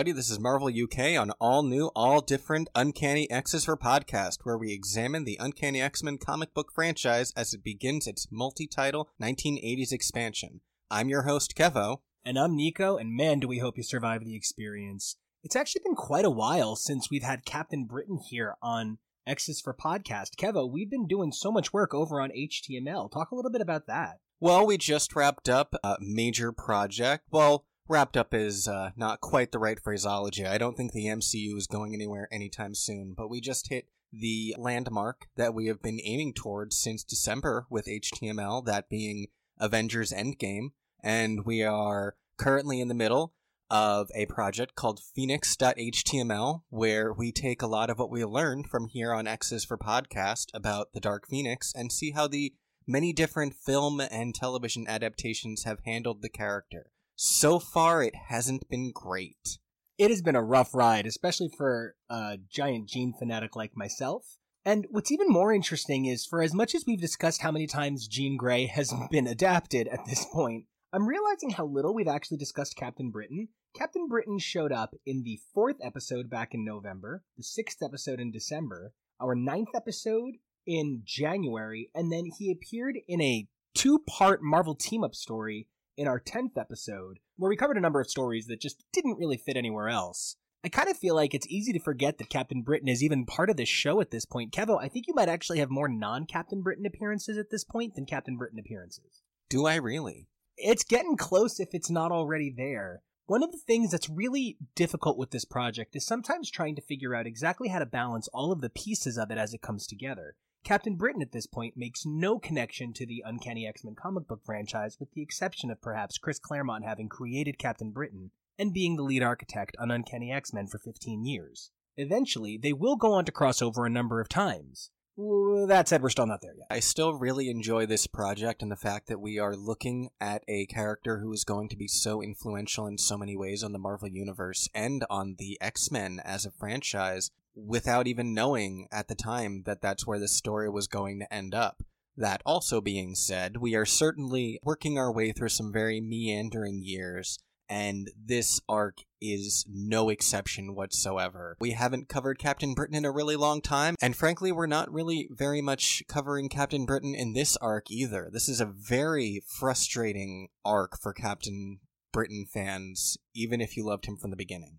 everybody, this is Marvel UK on all new, all different Uncanny X's for podcast, where we examine the Uncanny X-Men comic book franchise as it begins its multi-title 1980s expansion. I'm your host, Kevo. And I'm Nico, and man, do we hope you survive the experience. It's actually been quite a while since we've had Captain Britain here on X's for podcast. Kevo, we've been doing so much work over on HTML. Talk a little bit about that. Well, we just wrapped up a major project. Well, wrapped up is uh, not quite the right phraseology. I don't think the MCU is going anywhere anytime soon, but we just hit the landmark that we have been aiming towards since December with HTML, that being Avengers Endgame, and we are currently in the middle of a project called Phoenix.html, where we take a lot of what we learned from here on X's for Podcast about the Dark Phoenix and see how the many different film and television adaptations have handled the character. So far, it hasn't been great. It has been a rough ride, especially for a giant Jean fanatic like myself. And what's even more interesting is for as much as we've discussed how many times Jean Grey has been adapted at this point, I'm realizing how little we've actually discussed Captain Britain. Captain Britain showed up in the fourth episode back in November, the sixth episode in December, our ninth episode in January, and then he appeared in a two part Marvel team up story in our 10th episode, where we covered a number of stories that just didn't really fit anywhere else. I kind of feel like it's easy to forget that Captain Britain is even part of this show at this point. Kevo, I think you might actually have more non Captain Britain appearances at this point than Captain Britain appearances. Do I really? It's getting close if it's not already there. One of the things that's really difficult with this project is sometimes trying to figure out exactly how to balance all of the pieces of it as it comes together. Captain Britain at this point makes no connection to the Uncanny X Men comic book franchise, with the exception of perhaps Chris Claremont having created Captain Britain and being the lead architect on Uncanny X Men for 15 years. Eventually, they will go on to cross over a number of times. That said, we're still not there yet. I still really enjoy this project and the fact that we are looking at a character who is going to be so influential in so many ways on the Marvel Universe and on the X Men as a franchise without even knowing at the time that that's where the story was going to end up. That also being said, we are certainly working our way through some very meandering years, and this arc is no exception whatsoever. We haven't covered Captain Britain in a really long time, and frankly, we're not really very much covering Captain Britain in this arc either. This is a very frustrating arc for Captain Britain fans, even if you loved him from the beginning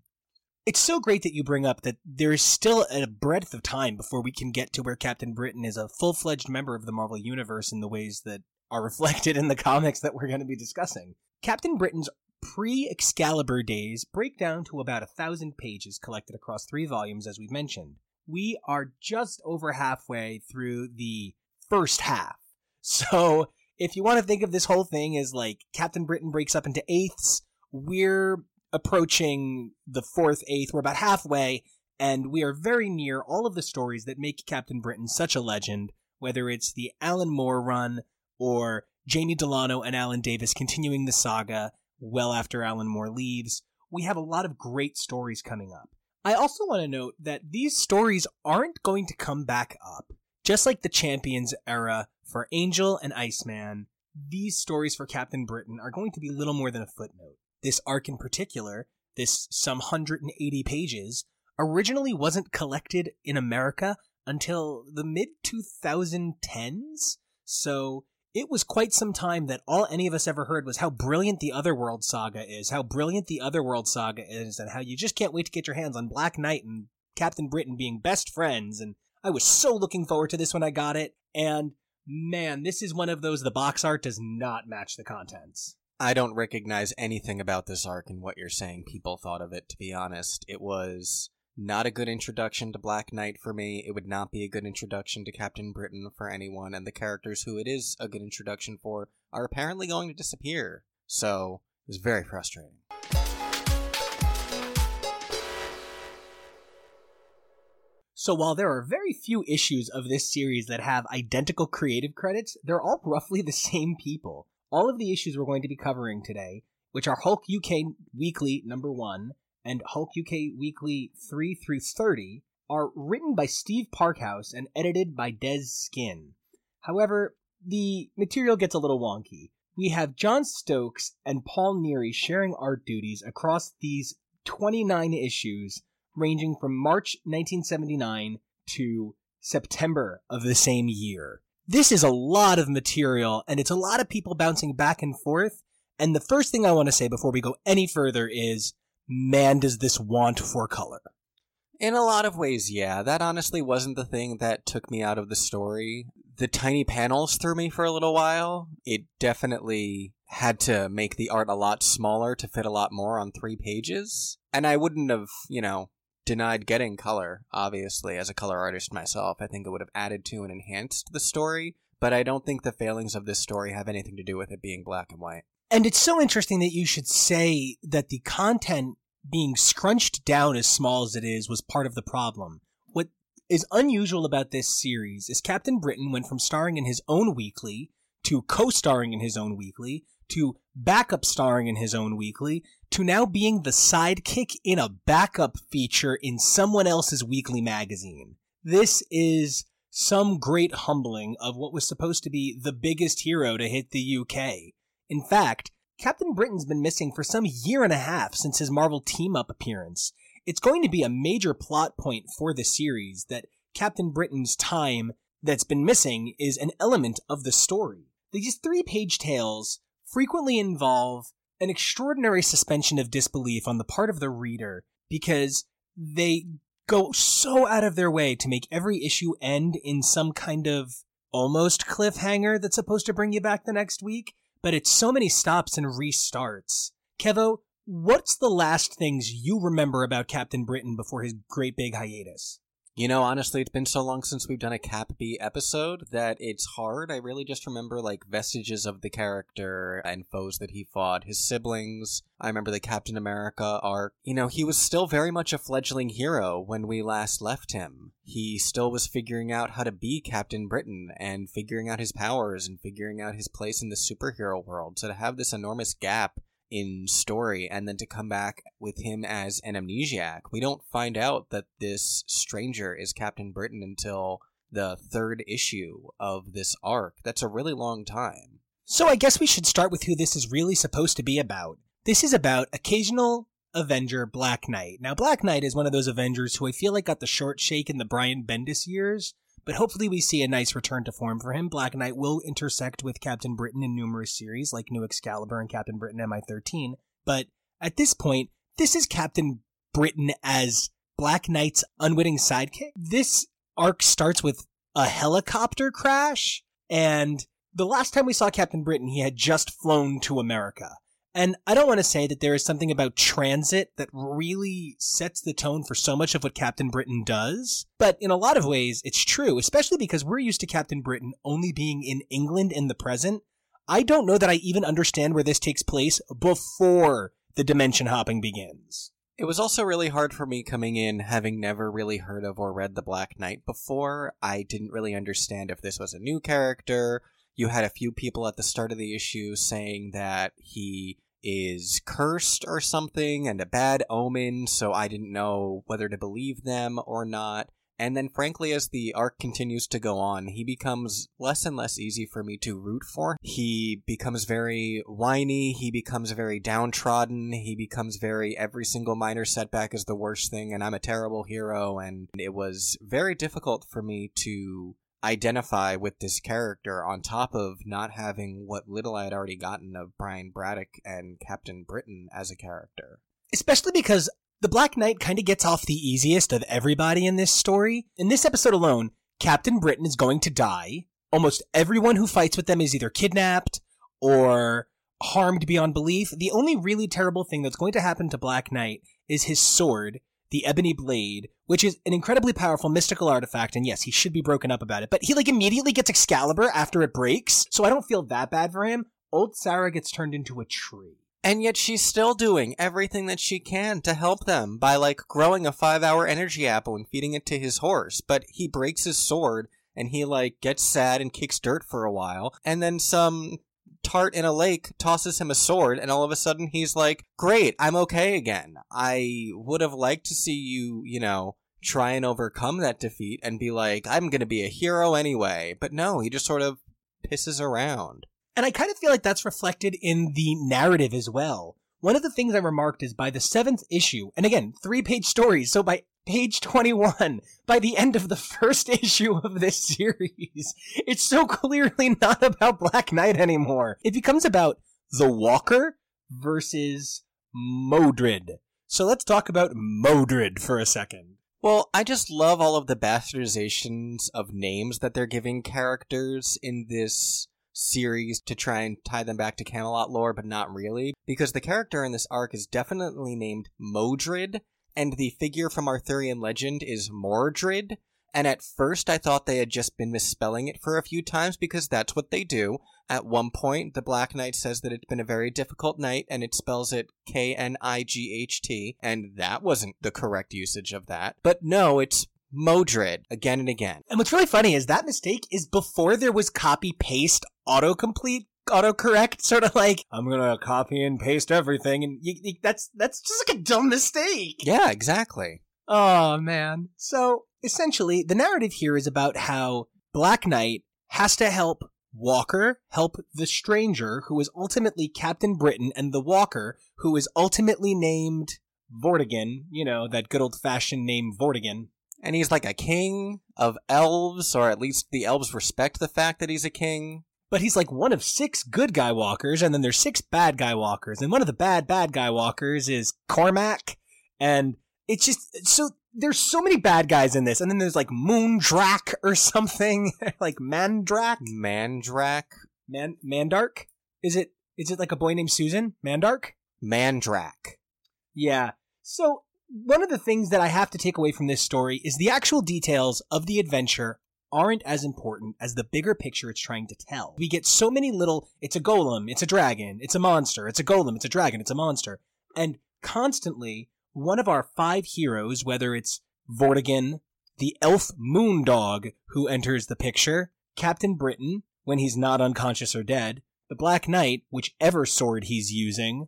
it's so great that you bring up that there is still a breadth of time before we can get to where Captain Britain is a full fledged member of the Marvel Universe in the ways that are reflected in the comics that we're going to be discussing. Captain Britain's pre Excalibur days break down to about a thousand pages collected across three volumes, as we've mentioned. We are just over halfway through the first half. So, if you want to think of this whole thing as like Captain Britain breaks up into eighths, we're approaching the fourth eighth. We're about halfway, and we are very near all of the stories that make Captain Britain such a legend, whether it's the Alan Moore run or Jamie Delano and Alan Davis continuing the saga well after Alan Moore leaves. We have a lot of great stories coming up. I also want to note that these stories aren't going to come back up. Just like the Champions era for Angel and Iceman, these stories for Captain Britain are going to be little more than a footnote this arc in particular, this some 180 pages, originally wasn't collected in America until the mid 2010s. So it was quite some time that all any of us ever heard was how brilliant the Otherworld saga is, how brilliant the Otherworld saga is, and how you just can't wait to get your hands on Black Knight and Captain Britain being best friends. And I was so looking forward to this when I got it. And man, this is one of those the box art does not match the contents. I don't recognize anything about this arc and what you're saying people thought of it, to be honest. It was not a good introduction to Black Knight for me. It would not be a good introduction to Captain Britain for anyone, and the characters who it is a good introduction for are apparently going to disappear. So, it was very frustrating. So while there are very few issues of this series that have identical creative credits, they're all roughly the same people. All of the issues we're going to be covering today, which are Hulk UK Weekly number 1 and Hulk UK Weekly 3 through 30, are written by Steve Parkhouse and edited by Dez Skinn. However, the material gets a little wonky. We have John Stokes and Paul Neary sharing art duties across these 29 issues ranging from March 1979 to September of the same year. This is a lot of material, and it's a lot of people bouncing back and forth. And the first thing I want to say before we go any further is man, does this want for color. In a lot of ways, yeah. That honestly wasn't the thing that took me out of the story. The tiny panels threw me for a little while. It definitely had to make the art a lot smaller to fit a lot more on three pages. And I wouldn't have, you know, denied getting color, obviously, as a color artist myself. I think it would have added to and enhanced the story, but I don't think the failings of this story have anything to do with it being black and white. And it's so interesting that you should say that the content being scrunched down as small as it is was part of the problem. What is unusual about this series is Captain Britain went from starring in his own weekly to co-starring in his own weekly to backup starring in his own weekly to now being the sidekick in a backup feature in someone else's weekly magazine. This is some great humbling of what was supposed to be the biggest hero to hit the UK. In fact, Captain Britain's been missing for some year and a half since his Marvel team up appearance. It's going to be a major plot point for the series that Captain Britain's time that's been missing is an element of the story. These three page tales frequently involve an extraordinary suspension of disbelief on the part of the reader because they go so out of their way to make every issue end in some kind of almost cliffhanger that's supposed to bring you back the next week but it's so many stops and restarts. Kevo, what's the last things you remember about Captain Britain before his great big hiatus? You know, honestly, it's been so long since we've done a Cap B episode that it's hard. I really just remember like vestiges of the character and foes that he fought, his siblings. I remember the Captain America arc. You know, he was still very much a fledgling hero when we last left him. He still was figuring out how to be Captain Britain and figuring out his powers and figuring out his place in the superhero world. So to have this enormous gap in story and then to come back with him as an amnesiac. We don't find out that this stranger is Captain Britain until the third issue of this arc. That's a really long time. So I guess we should start with who this is really supposed to be about. This is about occasional Avenger Black Knight. Now, Black Knight is one of those Avengers who I feel like got the short shake in the Brian Bendis years, but hopefully we see a nice return to form for him. Black Knight will intersect with Captain Britain in numerous series like New Excalibur and Captain Britain MI13. But at this point, this is Captain Britain as Black Knight's unwitting sidekick. This arc starts with a helicopter crash, and the last time we saw Captain Britain, he had just flown to America. And I don't want to say that there is something about transit that really sets the tone for so much of what Captain Britain does, but in a lot of ways, it's true, especially because we're used to Captain Britain only being in England in the present. I don't know that I even understand where this takes place before the dimension hopping begins. It was also really hard for me coming in having never really heard of or read The Black Knight before. I didn't really understand if this was a new character you had a few people at the start of the issue saying that he is cursed or something and a bad omen, so I didn't know whether to believe them or not. And then, frankly, as the arc continues to go on, he becomes less and less easy for me to root for. He becomes very whiny, he becomes very downtrodden, he becomes very every single minor setback is the worst thing, and I'm a terrible hero. And it was very difficult for me to identify with this character on top of not having what little I had already gotten of Brian Braddock and Captain Britain as a character. Especially because the Black Knight kind of gets off the easiest of everybody in this story. In this episode alone, Captain Britain is going to die. Almost everyone who fights with them is either kidnapped or harmed beyond belief. The only really terrible thing that's going to happen to Black Knight is his sword, the Ebony Blade, which is an incredibly powerful mystical artifact. And yes, he should be broken up about it, but he like immediately gets Excalibur after it breaks. So I don't feel that bad for him. Old Sarah gets turned into a tree. And yet she's still doing everything that she can to help them by like growing a five hour energy apple and feeding it to his horse. But he breaks his sword and he like gets sad and kicks dirt for a while. And then some tart in a lake tosses him a sword and all of a sudden he's like, great, I'm okay again. I would have liked to see you, you know, try and overcome that defeat and be like, I'm gonna be a hero anyway. But no, he just sort of pisses around. And I kind of feel like that's reflected in the narrative as well. One of the things I remarked is by the seventh issue, and again, three page stories, so by page 21, by the end of the first issue of this series, it's so clearly not about Black Knight anymore. It becomes about the Walker versus Modred. So let's talk about Modred for a second. Well, I just love all of the bastardizations of names that they're giving characters in this series to try and tie them back to Camelot lore, but not really. Because the character in this arc is definitely named Modred, and the figure from Arthurian legend is Mordred. And at first, I thought they had just been misspelling it for a few times because that's what they do. At one point, the Black Knight says that it's been a very difficult night and it spells it K N I G H T, and that wasn't the correct usage of that. But no, it's Modred again and again. And what's really funny is that mistake is before there was copy paste autocomplete autocorrect sort of like i'm gonna copy and paste everything and you, you, that's that's just like a dumb mistake Yeah, exactly. oh man so essentially the narrative here is about how black knight has to help walker help the stranger who is ultimately captain britain and the walker who is ultimately named vortigern you know that good old-fashioned name vortigern And he's like a king of elves, or at least the elves respect the fact that he's a king. But he's like one of six good guy walkers, and then there's six bad guy walkers, and one of the bad bad guy walkers is Cormac, and it's just so there's so many bad guys in this, and then there's like Moondrak or something, like Mandrak, Mandrak? Man Mandark. Is it is it like a boy named Susan Mandark? Mandrak. Yeah. So one of the things that I have to take away from this story is the actual details of the adventure aren't as important as the bigger picture it's trying to tell. We get so many little, it's a golem, it's a dragon, it's a monster, it's a golem, it's a dragon, it's a monster. And constantly, one of our five heroes, whether it's Vortigern, the elf Moondog who enters the picture, Captain Britain, when he's not unconscious or dead, the Black Knight, whichever sword he's using,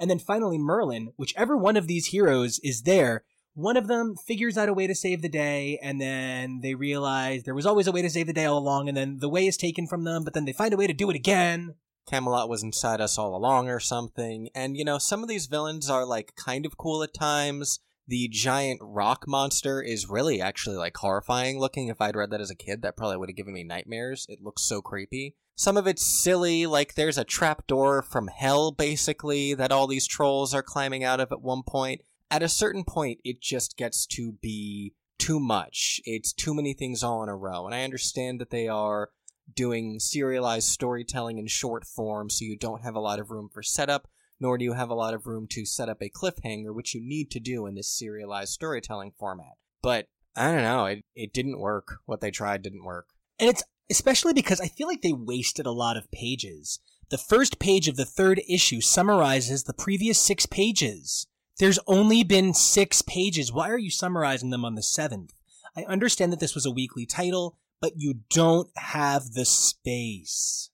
and then finally Merlin, whichever one of these heroes is there, one of them figures out a way to save the day, and then they realize there was always a way to save the day all along, and then the way is taken from them, but then they find a way to do it again. Camelot was inside us all along or something. And, you know, some of these villains are, like, kind of cool at times. The giant rock monster is really actually, like, horrifying looking. If I'd read that as a kid, that probably would have given me nightmares. It looks so creepy. Some of it's silly, like there's a trapdoor from hell, basically, that all these trolls are climbing out of at one point. At a certain point, it just gets to be too much. It's too many things all in a row. And I understand that they are doing serialized storytelling in short form, so you don't have a lot of room for setup, nor do you have a lot of room to set up a cliffhanger, which you need to do in this serialized storytelling format. But I don't know, it, it didn't work. What they tried didn't work. And it's especially because I feel like they wasted a lot of pages. The first page of the third issue summarizes the previous six pages. There's only been six pages. Why are you summarizing them on the seventh? I understand that this was a weekly title, but you don't have the space.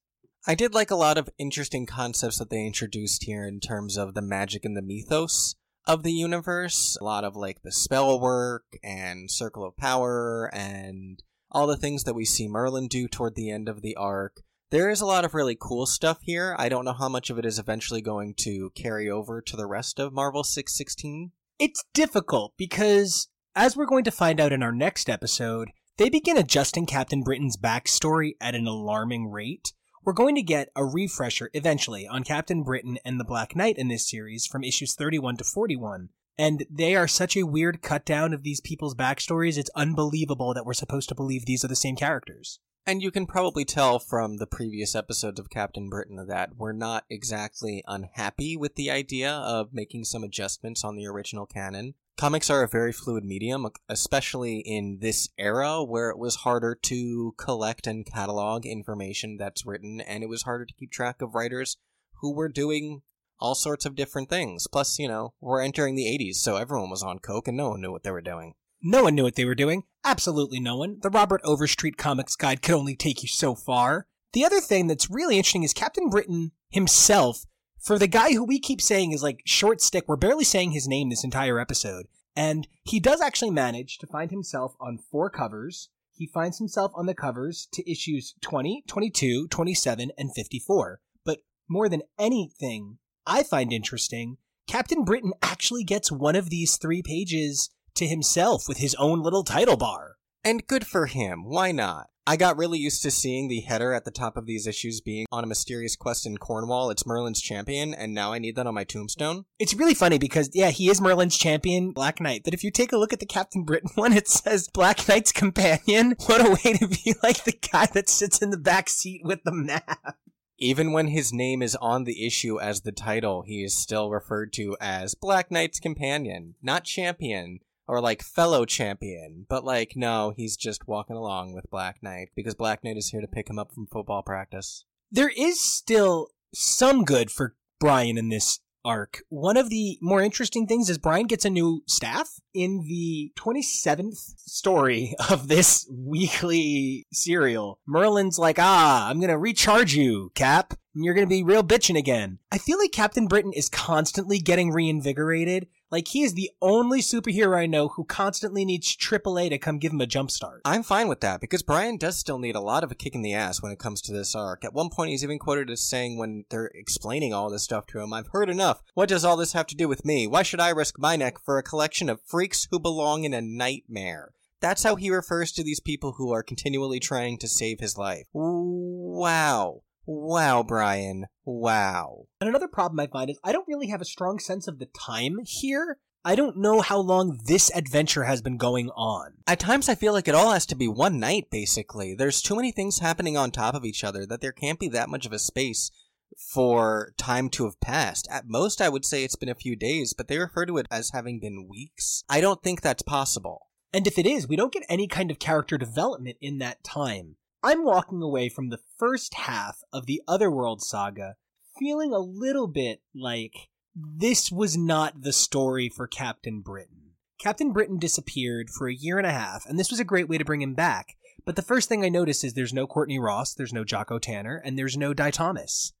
I did like a lot of interesting concepts that they introduced here in terms of the magic and the mythos of the universe. A lot of like the spell work and circle of power and all the things that we see Merlin do toward the end of the arc. There is a lot of really cool stuff here. I don't know how much of it is eventually going to carry over to the rest of Marvel 616. It's difficult because, as we're going to find out in our next episode, they begin adjusting Captain Britain's backstory at an alarming rate. We're going to get a refresher eventually on Captain Britain and the Black Knight in this series from issues 31 to 41. And they are such a weird cut down of these people's backstories, it's unbelievable that we're supposed to believe these are the same characters. And you can probably tell from the previous episodes of Captain Britain that we're not exactly unhappy with the idea of making some adjustments on the original canon. Comics are a very fluid medium, especially in this era where it was harder to collect and catalog information that's written, and it was harder to keep track of writers who were doing all sorts of different things. Plus, you know, we're entering the 80s, so everyone was on Coke and no one knew what they were doing. No one knew what they were doing. Absolutely no one. The Robert Overstreet Comics Guide could only take you so far. The other thing that's really interesting is Captain Britain himself, for the guy who we keep saying is like short stick, we're barely saying his name this entire episode. And he does actually manage to find himself on four covers. He finds himself on the covers to issues 20, 22, 27, and 54. But more than anything I find interesting, Captain Britain actually gets one of these three pages to himself with his own little title bar. And good for him. Why not? I got really used to seeing the header at the top of these issues being on a mysterious quest in Cornwall. It's Merlin's champion, and now I need that on my tombstone. It's really funny because, yeah, he is Merlin's champion, Black Knight. But if you take a look at the Captain Britain one, it says Black Knight's companion. What a way to be like the guy that sits in the back seat with the map. Even when his name is on the issue as the title, he is still referred to as Black Knight's companion, not champion or like fellow champion, but like no, he's just walking along with Black Knight because Black Knight is here to pick him up from football practice. There is still some good for Brian in this arc. One of the more interesting things is Brian gets a new staff in the 27th story of this weekly serial. Merlin's like, "Ah, I'm going to recharge you, Cap." And you're going to be real bitching again. I feel like Captain Britain is constantly getting reinvigorated like he is the only superhero I know who constantly needs AAA to come give him a jump start. I'm fine with that because Brian does still need a lot of a kick in the ass when it comes to this arc. At one point, he's even quoted as saying when they're explaining all this stuff to him, I've heard enough. What does all this have to do with me? Why should I risk my neck for a collection of freaks who belong in a nightmare? That's how he refers to these people who are continually trying to save his life. Wow. Wow, Brian. Wow. And another problem I find is I don't really have a strong sense of the time here. I don't know how long this adventure has been going on. At times, I feel like it all has to be one night, basically. There's too many things happening on top of each other that there can't be that much of a space for time to have passed. At most, I would say it's been a few days, but they refer to it as having been weeks. I don't think that's possible. And if it is, we don't get any kind of character development in that time. I'm walking away from the first half of the Otherworld saga feeling a little bit like this was not the story for Captain Britain. Captain Britain disappeared for a year and a half, and this was a great way to bring him back. But the first thing I notice is there's no Courtney Ross, there's no Jacko Tanner, and there's no Dai Thomas.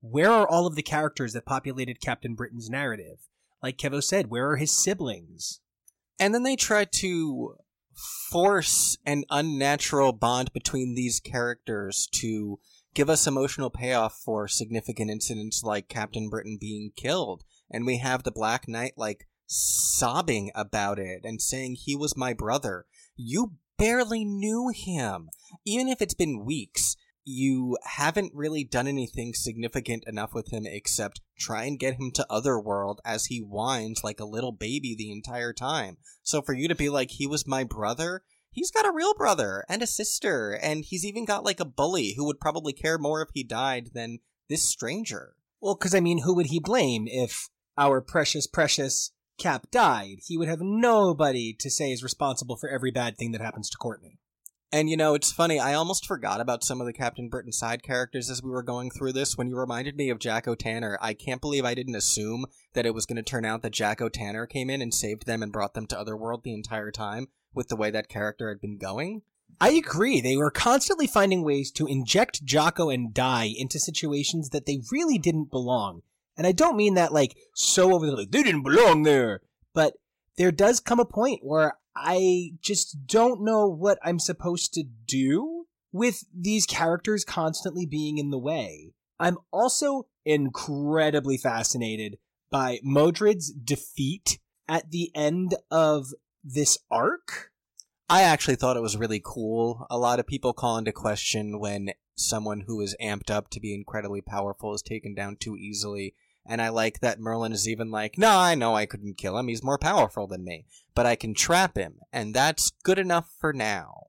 Where are all of the characters that populated Captain Britain's narrative? Like Kevo said, where are his siblings? And then they tried to force an unnatural bond between these characters to give us emotional payoff for significant incidents like Captain Britain being killed. And we have the Black Knight like sobbing about it and saying he was my brother. You barely knew him. Even if it's been weeks, you haven't really done anything significant enough with him except try and get him to Otherworld as he whines like a little baby the entire time. So for you to be like, he was my brother, he's got a real brother and a sister, and he's even got like a bully who would probably care more if he died than this stranger. Well, because I mean, who would he blame if our precious, precious Cap died? He would have nobody to say is responsible for every bad thing that happens to Courtney. And you know, it's funny, I almost forgot about some of the Captain Britain side characters as we were going through this. When you reminded me of Jacko Tanner, I can't believe I didn't assume that it was going to turn out that Jacko Tanner came in and saved them and brought them to Otherworld the entire time with the way that character had been going. I agree. They were constantly finding ways to inject Jacko and Dai into situations that they really didn't belong. And I don't mean that like so over the like, they didn't belong there. But there does come a point where I just don't know what I'm supposed to do with these characters constantly being in the way. I'm also incredibly fascinated by Modred's defeat at the end of this arc. I actually thought it was really cool. A lot of people call into question when someone who is amped up to be incredibly powerful is taken down too easily and I like that Merlin is even like, no, I know I couldn't kill him. He's more powerful than me, but I can trap him, and that's good enough for now.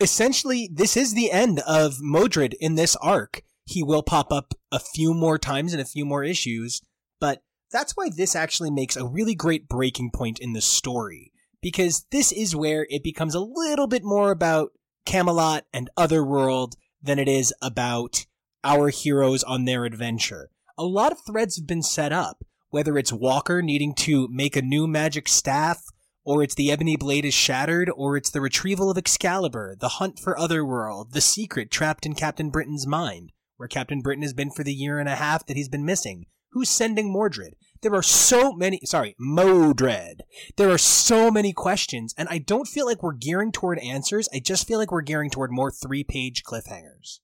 essentially, this is the end of Modred in this arc. He will pop up a few more times in a few more issues, but that's why this actually makes a really great breaking point in the story. Because this is where it becomes a little bit more about Camelot and Otherworld than it is about our heroes on their adventure. A lot of threads have been set up, whether it's Walker needing to make a new magic staff, or it's the Ebony Blade is shattered, or it's the retrieval of Excalibur, the hunt for Otherworld, the secret trapped in Captain Britain's mind, where Captain Britain has been for the year and a half that he's been missing. Who's sending Mordred? There are so many, sorry, Modred. There are so many questions, and I don't feel like we're gearing toward answers. I just feel like we're gearing toward more three page cliffhangers.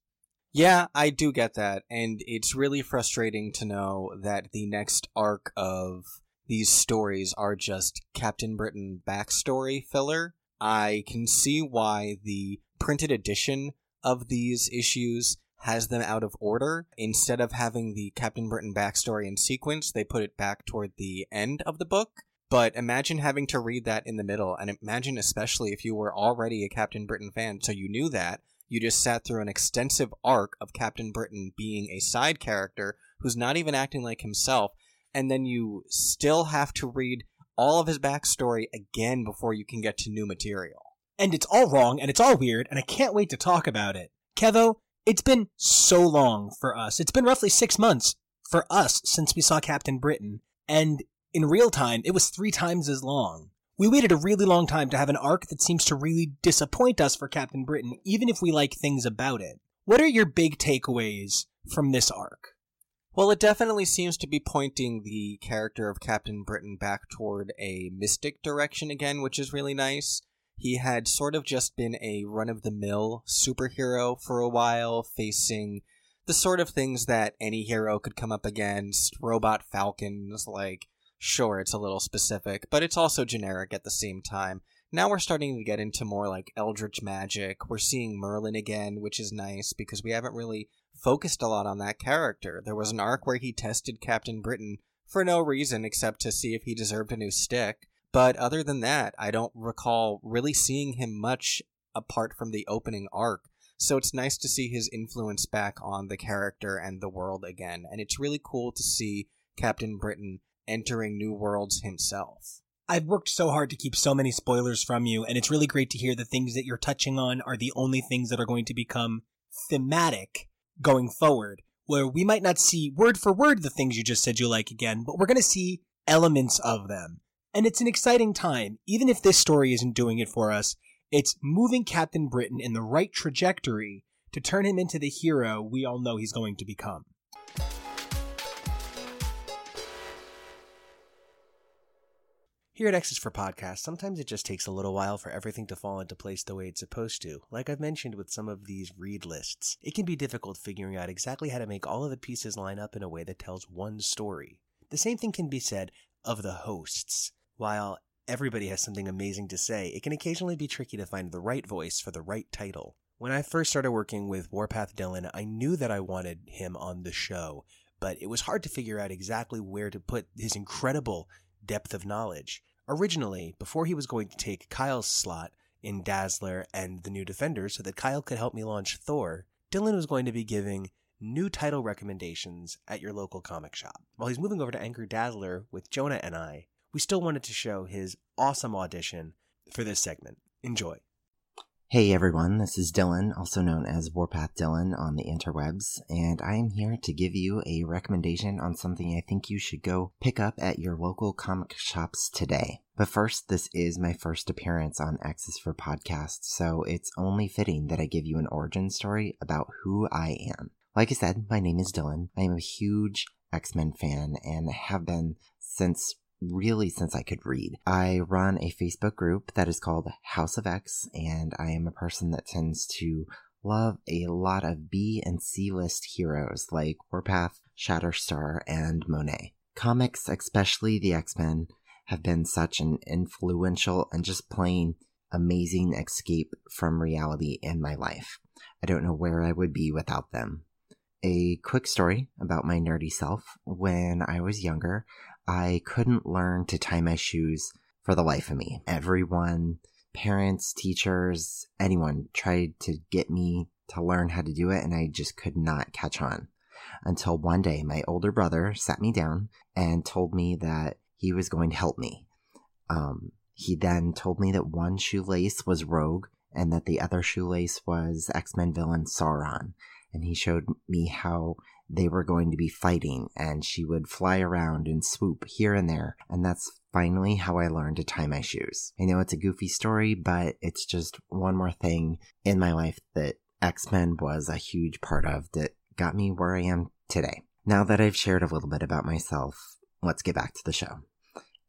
Yeah, I do get that, and it's really frustrating to know that the next arc of these stories are just Captain Britain backstory filler. I can see why the printed edition of these issues has them out of order. Instead of having the Captain Britain backstory in sequence, they put it back toward the end of the book. But imagine having to read that in the middle, and imagine especially if you were already a Captain Britain fan, so you knew that, you just sat through an extensive arc of Captain Britain being a side character who's not even acting like himself, and then you still have to read all of his backstory again before you can get to new material. And it's all wrong, and it's all weird, and I can't wait to talk about it. Kevo, it's been so long for us. It's been roughly six months for us since we saw Captain Britain, and in real time, it was three times as long. We waited a really long time to have an arc that seems to really disappoint us for Captain Britain, even if we like things about it. What are your big takeaways from this arc? Well, it definitely seems to be pointing the character of Captain Britain back toward a mystic direction again, which is really nice. He had sort of just been a run of the mill superhero for a while, facing the sort of things that any hero could come up against robot falcons, like, sure, it's a little specific, but it's also generic at the same time. Now we're starting to get into more like Eldritch magic. We're seeing Merlin again, which is nice because we haven't really focused a lot on that character. There was an arc where he tested Captain Britain for no reason except to see if he deserved a new stick. But other than that, I don't recall really seeing him much apart from the opening arc. So it's nice to see his influence back on the character and the world again. And it's really cool to see Captain Britain entering new worlds himself. I've worked so hard to keep so many spoilers from you, and it's really great to hear the things that you're touching on are the only things that are going to become thematic going forward, where we might not see word for word the things you just said you like again, but we're going to see elements of them. And it's an exciting time. Even if this story isn't doing it for us, it's moving Captain Britain in the right trajectory to turn him into the hero we all know he's going to become. Here at X's for Podcast, sometimes it just takes a little while for everything to fall into place the way it's supposed to. Like I've mentioned with some of these read lists, it can be difficult figuring out exactly how to make all of the pieces line up in a way that tells one story. The same thing can be said of the hosts. While everybody has something amazing to say, it can occasionally be tricky to find the right voice for the right title. When I first started working with Warpath Dylan, I knew that I wanted him on the show, but it was hard to figure out exactly where to put his incredible depth of knowledge. Originally, before he was going to take Kyle's slot in Dazzler and the New Defenders so that Kyle could help me launch Thor, Dylan was going to be giving new title recommendations at your local comic shop. While he's moving over to Anchor Dazzler with Jonah and I, we still wanted to show his awesome audition for this segment. Enjoy. Hey everyone, this is Dylan, also known as Warpath Dylan on the interwebs, and I am here to give you a recommendation on something I think you should go pick up at your local comic shops today. But first, this is my first appearance on X's for Podcast, so it's only fitting that I give you an origin story about who I am. Like I said, my name is Dylan. I am a huge X Men fan and have been since really since I could read. I run a Facebook group that is called House of X, and I am a person that tends to love a lot of B and C list heroes like Warpath, Shatterstar, and Monet. Comics, especially the X Men, have been such an influential and just plain amazing escape from reality in my life. I don't know where I would be without them. A quick story about my nerdy self. When I was younger, I couldn't learn to tie my shoes for the life of me. Everyone parents, teachers, anyone tried to get me to learn how to do it, and I just could not catch on. Until one day, my older brother sat me down and told me that he was going to help me. Um, he then told me that one shoelace was Rogue and that the other shoelace was X Men villain Sauron. And he showed me how they were going to be fighting, and she would fly around and swoop here and there. And that's finally how I learned to tie my shoes. I know it's a goofy story, but it's just one more thing in my life that X Men was a huge part of that got me where I am today. Now that I've shared a little bit about myself, let's get back to the show.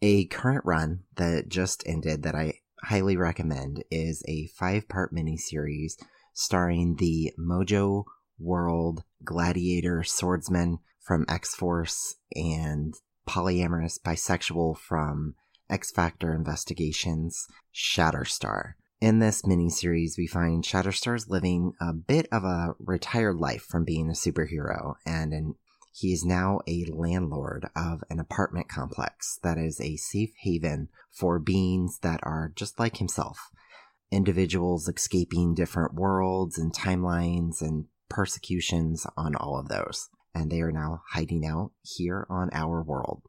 A current run that just ended that I highly recommend is a five part miniseries starring the Mojo World gladiator swordsman from X Force and polyamorous bisexual from X Factor Investigations, Shatterstar. In this miniseries, we find Shatterstar's living a bit of a retired life from being a superhero, and an, he is now a landlord of an apartment complex that is a safe haven for beings that are just like himself. Individuals escaping different worlds and timelines and persecutions on all of those, and they are now hiding out here on our world.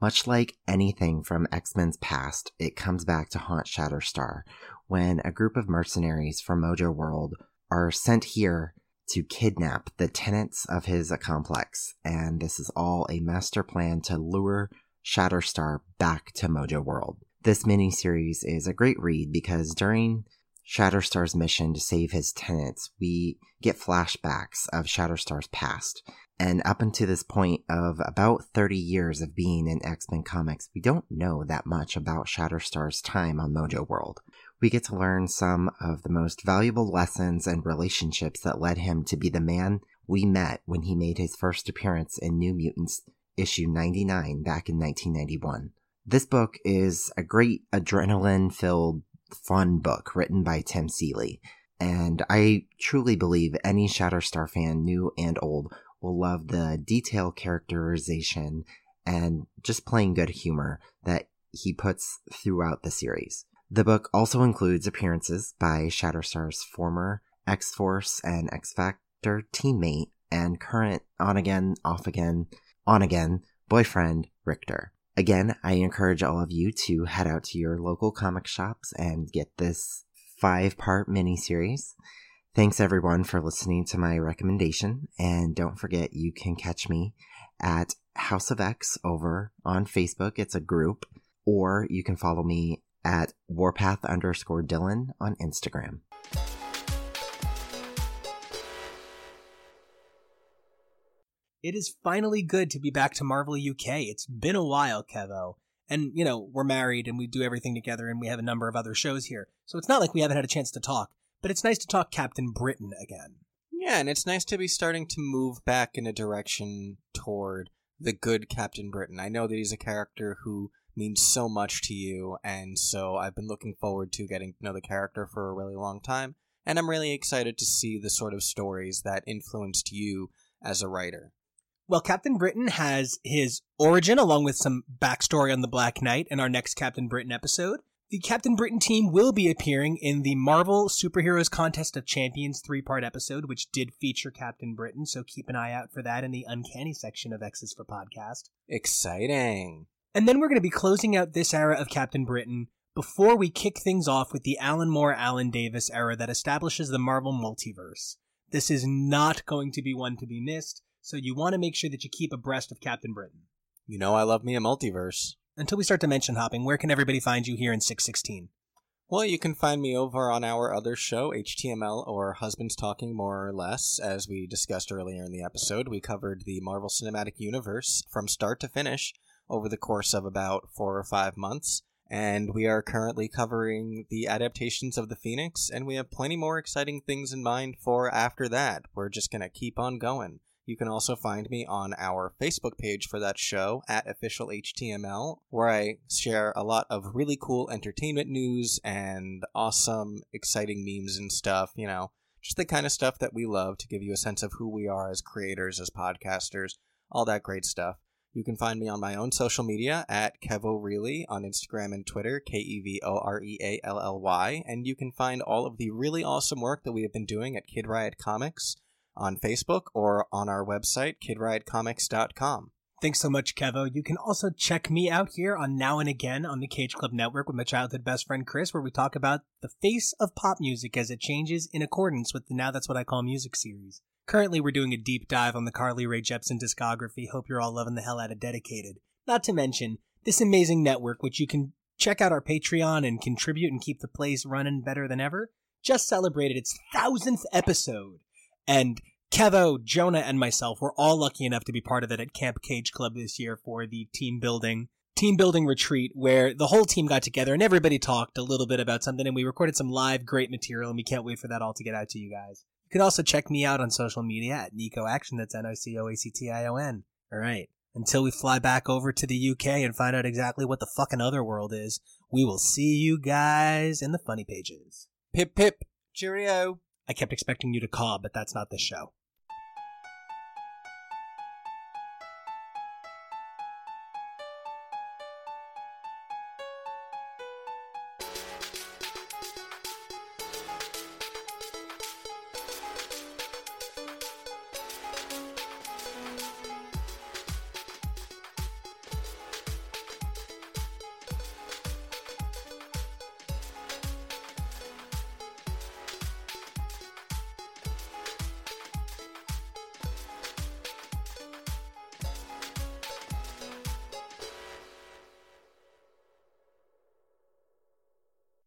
Much like anything from X Men's past, it comes back to haunt Shatterstar when a group of mercenaries from Mojo World are sent here to kidnap the tenants of his complex, and this is all a master plan to lure Shatterstar back to Mojo World. This miniseries is a great read because during Shatterstar's mission to save his tenants, we get flashbacks of Shatterstar's past and up until this point of about 30 years of being in X Men comics, we don't know that much about Shatterstar's time on Mojo World. We get to learn some of the most valuable lessons and relationships that led him to be the man we met when he made his first appearance in New Mutants issue 99 back in 1991. This book is a great adrenaline filled, fun book written by Tim Seeley. And I truly believe any Shatterstar fan, new and old, will love the detail characterization and just plain good humor that he puts throughout the series. The book also includes appearances by Shatterstar's former X Force and X Factor teammate and current on again, off again, on again boyfriend, Rictor. Again, I encourage all of you to head out to your local comic shops and get this five part miniseries. Thanks everyone for listening to my recommendation. And don't forget, you can catch me at House of X over on Facebook. It's a group. Or you can follow me at Warpath underscore Dylan on Instagram. It is finally good to be back to Marvel UK. It's been a while, Kevo. And, you know, we're married and we do everything together and we have a number of other shows here. So it's not like we haven't had a chance to talk but it's nice to talk Captain Britain again. Yeah, and it's nice to be starting to move back in a direction toward the good Captain Britain. I know that he's a character who means so much to you, and so I've been looking forward to getting to know the character for a really long time, and I'm really excited to see the sort of stories that influenced you as a writer. Well, Captain Britain has his origin along with some backstory on the Black Knight in our next Captain Britain episode. The Captain Britain team will be appearing in the Marvel Superheroes Contest of Champions three part episode, which did feature Captain Britain, so keep an eye out for that in the Uncanny section of X's for Podcast. Exciting. And then we're going to be closing out this era of Captain Britain before we kick things off with the Alan Moore Alan Davis era that establishes the Marvel multiverse. This is not going to be one to be missed, so you want to make sure that you keep abreast of Captain Britain. You know I love me a multiverse until we start dimension hopping, where can everybody find you here in 616? Well, you can find me over on our other show, HTML or Husbands Talking, more or less. As we discussed earlier in the episode, we covered the Marvel Cinematic Universe from start to finish over the course of about four or five months. And we are currently covering the adaptations of The Phoenix, and we have plenty more exciting things in mind for after that. We're just going to keep on going. You can also find me on our Facebook page for that show at Official HTML, where I share a lot of really cool entertainment news and awesome, exciting memes and stuff. You know, just the kind of stuff that we love to give you a sense of who we are as creators, as podcasters, all that great stuff. You can find me on my own social media at Kevo on Instagram and Twitter, K E V O R E A L L Y. And you can find all of the really awesome work that we have been doing at Kid Riot Comics on Facebook or on our website, kidriotcomics.com. Thanks so much, Kevo. You can also check me out here on Now and Again on the Cage Club Network with my childhood best friend Chris, where we talk about the face of pop music as it changes in accordance with the Now That's What I Call Music series. Currently, we're doing a deep dive on the Carly Rae Jepsen discography. Hope you're all loving the hell out of Dedicated. Not to mention, this amazing network, which you can check out our Patreon and contribute and keep the place running better than ever, just celebrated its thousandth episode. And Kevo, Jonah, and myself were all lucky enough to be part of it at Camp Cage Club this year for the team building team building retreat where the whole team got together and everybody talked a little bit about something and we recorded some live great material and we can't wait for that all to get out to you guys. You can also check me out on social media at Nico Action. That's N I C O A C T I O N. All right. Until we fly back over to the UK and find out exactly what the fucking other world is, we will see you guys in the funny pages. Pip pip. Cheerio. I kept expecting you to call, but that's not this show.